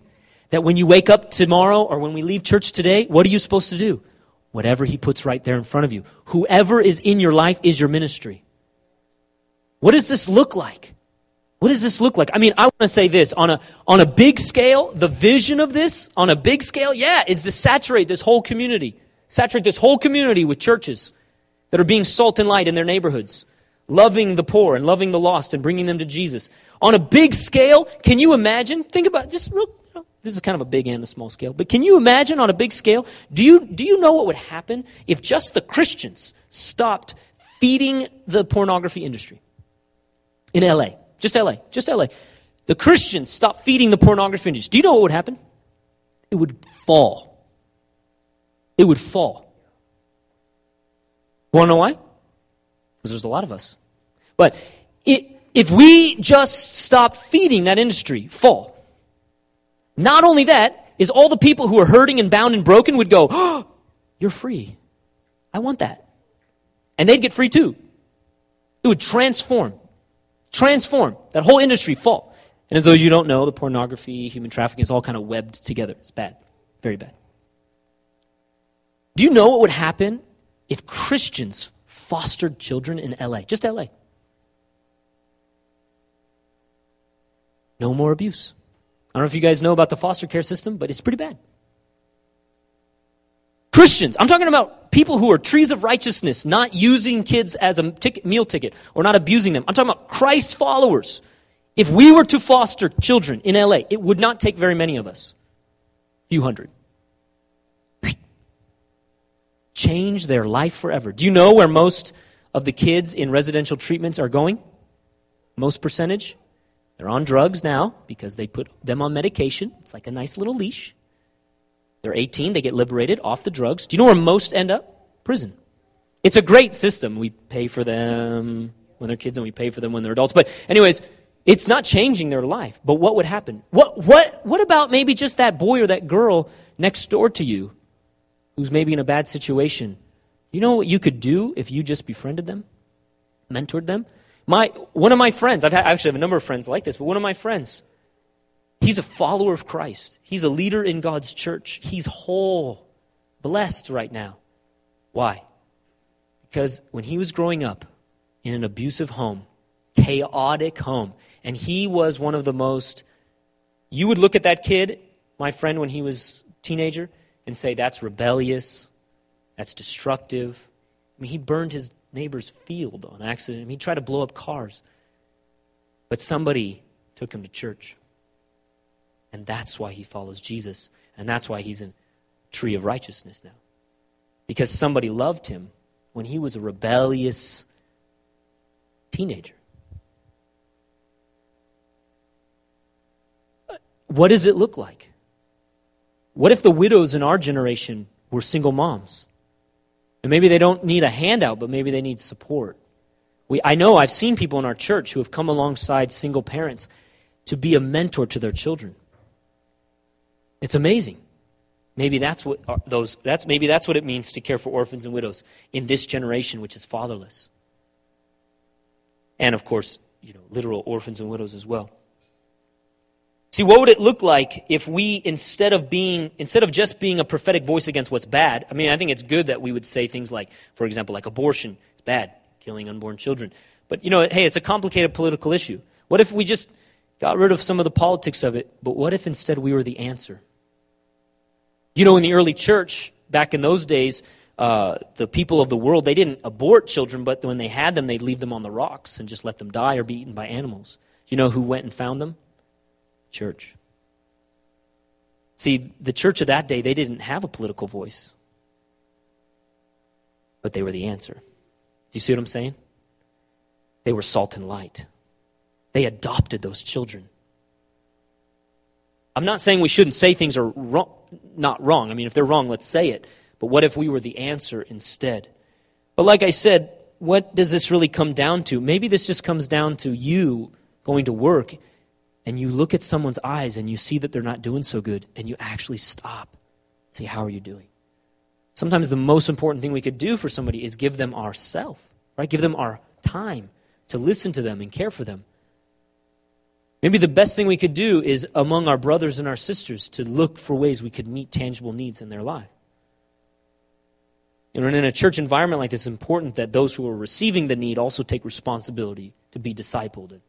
That when you wake up tomorrow or when we leave church today, what are you supposed to do? Whatever he puts right there in front of you. Whoever is in your life is your ministry. What does this look like? What does this look like? I mean, I want to say this on a, on a big scale, the vision of this on a big scale, yeah, is to saturate this whole community. Saturate this whole community with churches that are being salt and light in their neighborhoods, loving the poor and loving the lost and bringing them to Jesus. On a big scale, can you imagine? Think about just real, you know, this is kind of a big and a small scale, but can you imagine on a big scale? Do you, do you know what would happen if just the Christians stopped feeding the pornography industry in LA? Just LA. Just LA. The Christians stopped feeding the pornography industry. Do you know what would happen? It would fall. It would fall. Want to know why? Because there's a lot of us. But it, if we just stop feeding that industry, fall. Not only that, is all the people who are hurting and bound and broken would go, oh, You're free. I want that. And they'd get free too. It would transform transform. That whole industry fall. And as those you don't know the pornography human trafficking is all kind of webbed together. It's bad. Very bad. Do you know what would happen if christians fostered children in la just la no more abuse. I don't know if you guys know about the foster care system but it's pretty bad Christians, I'm talking about people who are trees of righteousness, not using kids as a ticket, meal ticket or not abusing them. I'm talking about Christ followers. If we were to foster children in LA, it would not take very many of us. A few hundred. Change their life forever. Do you know where most of the kids in residential treatments are going? Most percentage? They're on drugs now because they put them on medication. It's like a nice little leash. They're 18, they get liberated off the drugs. Do you know where most end up? Prison. It's a great system. We pay for them when they're kids and we pay for them when they're adults. But, anyways, it's not changing their life. But what would happen? What, what, what about maybe just that boy or that girl next door to you who's maybe in a bad situation? You know what you could do if you just befriended them, mentored them? My, one of my friends, I've had, actually have a number of friends like this, but one of my friends, He's a follower of Christ. He's a leader in God's church. He's whole, blessed right now. Why? Because when he was growing up in an abusive home, chaotic home, and he was one of the most, you would look at that kid, my friend, when he was teenager, and say, that's rebellious, that's destructive. I mean, he burned his neighbor's field on accident. I mean, he tried to blow up cars. But somebody took him to church. And that's why he follows Jesus. And that's why he's in tree of righteousness now. Because somebody loved him when he was a rebellious teenager. Uh, what does it look like? What if the widows in our generation were single moms? And maybe they don't need a handout, but maybe they need support. We, I know I've seen people in our church who have come alongside single parents to be a mentor to their children. It's amazing. Maybe that's what uh, those that's maybe that's what it means to care for orphans and widows in this generation which is fatherless. And of course, you know, literal orphans and widows as well. See, what would it look like if we instead of being instead of just being a prophetic voice against what's bad, I mean, I think it's good that we would say things like, for example, like abortion is bad, killing unborn children. But you know, hey, it's a complicated political issue. What if we just got rid of some of the politics of it, but what if instead we were the answer? You know, in the early church, back in those days, uh, the people of the world, they didn't abort children, but when they had them, they'd leave them on the rocks and just let them die or be eaten by animals. You know who went and found them? Church. See, the church of that day, they didn't have a political voice, but they were the answer. Do you see what I'm saying? They were salt and light. They adopted those children. I'm not saying we shouldn't say things are wrong, not wrong. I mean, if they're wrong, let's say it. But what if we were the answer instead? But like I said, what does this really come down to? Maybe this just comes down to you going to work and you look at someone's eyes and you see that they're not doing so good, and you actually stop and say, How are you doing? Sometimes the most important thing we could do for somebody is give them our self, right? Give them our time to listen to them and care for them. Maybe the best thing we could do is among our brothers and our sisters to look for ways we could meet tangible needs in their life. And in a church environment like this, it's important that those who are receiving the need also take responsibility to be discipled and,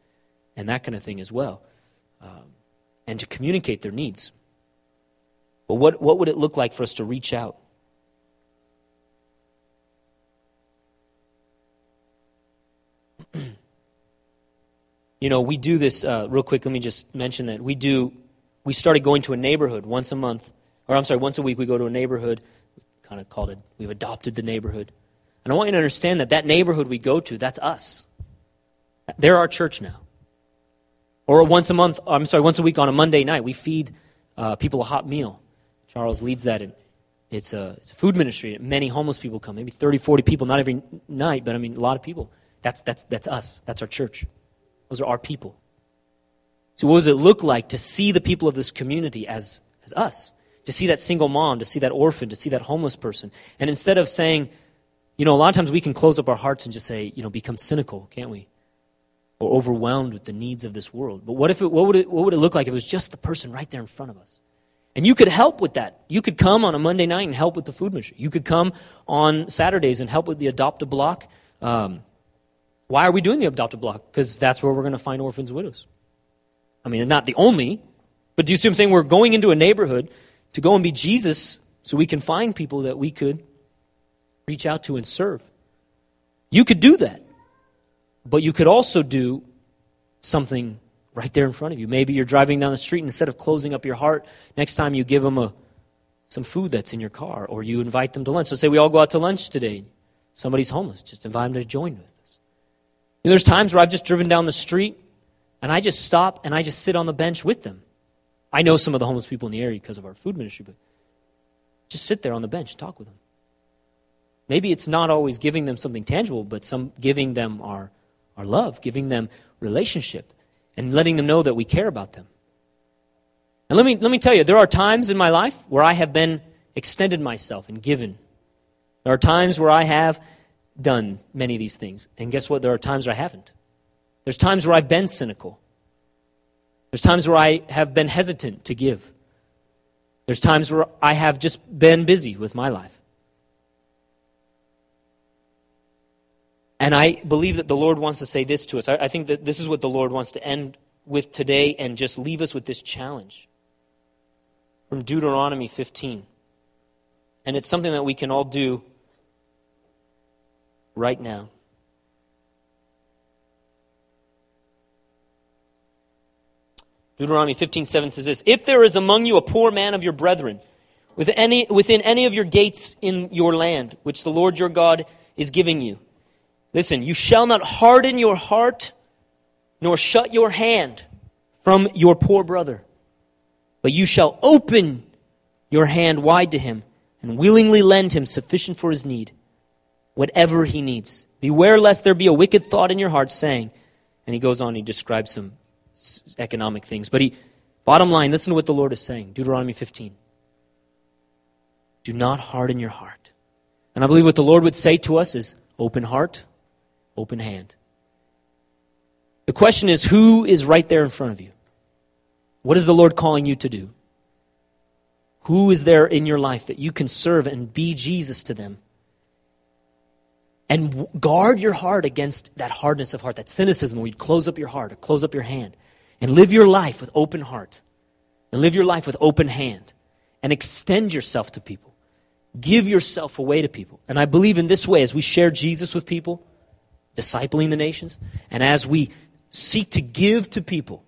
and that kind of thing as well, um, and to communicate their needs. But what, what would it look like for us to reach out? You know, we do this uh, real quick. Let me just mention that we do. We started going to a neighborhood once a month, or I'm sorry, once a week. We go to a neighborhood we kind of called it, we've adopted the neighborhood. And I want you to understand that that neighborhood we go to, that's us. They're our church now. Or once a month, I'm sorry, once a week on a Monday night, we feed uh, people a hot meal. Charles leads that. And it's a, it's a food ministry. Many homeless people come, maybe 30, 40 people, not every night, but I mean, a lot of people. That's, that's, that's us. That's our church. Those are our people. So, what does it look like to see the people of this community as, as us? to see that single mom, to see that orphan, to see that homeless person. And instead of saying, you know, a lot of times we can close up our hearts and just say, you know, become cynical, can't we? Or overwhelmed with the needs of this world. But what if it, what would it, what would it look like if it was just the person right there in front of us? And you could help with that. You could come on a Monday night and help with the food ministry. You could come on Saturdays and help with the adopt a block. Um, why are we doing the adopt a block? Because that's where we're going to find orphans and widows. I mean, not the only, but do you see what I'm saying? We're going into a neighborhood to go and be Jesus so we can find people that we could reach out to and serve. You could do that. But you could also do something right there in front of you. Maybe you're driving down the street instead of closing up your heart, next time you give them a, some food that's in your car or you invite them to lunch. Let's say we all go out to lunch today. Somebody's homeless. Just invite them to join with. Know, there's times where I've just driven down the street and I just stop and I just sit on the bench with them. I know some of the homeless people in the area because of our food ministry, but just sit there on the bench and talk with them. Maybe it's not always giving them something tangible, but some giving them our, our love, giving them relationship, and letting them know that we care about them. And let me, let me tell you, there are times in my life where I have been extended myself and given. There are times where I have done many of these things. And guess what? There are times where I haven't. There's times where I've been cynical. There's times where I have been hesitant to give. There's times where I have just been busy with my life. And I believe that the Lord wants to say this to us. I, I, think that this is what the Lord wants to end with today and just leave us with this challenge from Deuteronomy 15. And it's something that we can all do right now. Deuteronomy 15, 7 says this If there is among you a poor man of your brethren, within any, within any of your gates in your land, which the Lord your God is giving you, listen, you shall not harden your heart nor shut your hand from your poor brother, but you shall open your hand wide to him and willingly lend him sufficient for his need, whatever he needs. Beware lest there be a wicked thought in your heart, saying, and he goes on, he describes some economic things. But he, bottom line, listen to what the Lord is saying Deuteronomy 15. Do not harden your heart. And I believe what the Lord would say to us is open heart, open hand. The question is who is right there in front of you? What is the Lord calling you to do? Who is there in your life that you can serve and be Jesus to them? And guard your heart against that hardness of heart, that cynicism where you close up your heart or close up your hand and live your life with open heart and live your life with open hand and extend yourself to people. Give yourself away to people. And I believe in this way, as we share Jesus with people, discipling the nations, and as we seek to give to people,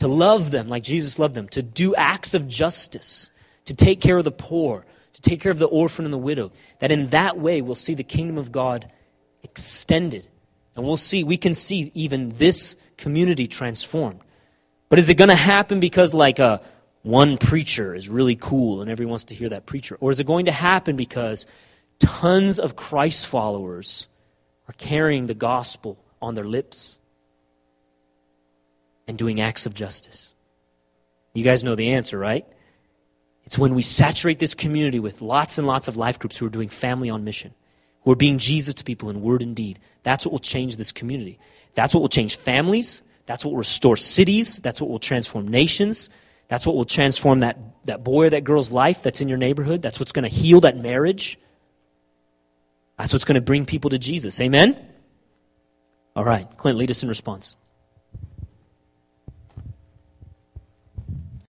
to love them like Jesus loved them, to do acts of justice, to take care of the poor, take care of the orphan and the widow, that in that way we'll see the kingdom of God extended. And we'll see, we can see even this community transformed. But is it going to happen because, like, a, uh, one preacher is really cool and everyone wants to hear that preacher? Or is it going to happen because tons of Christ followers are carrying the gospel on their lips? and doing acts of justice? You guys know the answer, right? It's when we saturate this community with lots and lots of life groups who are doing family on mission, who are being Jesus to people in word and deed. That's what will change this community. That's what will change families. That's what will restore cities. That's what will transform nations. That's what will transform that, that boy or that girl's life that's in your neighborhood. That's what's going to heal that marriage. That's what's going to bring people to Jesus. Amen? All right. Clint, lead us in response.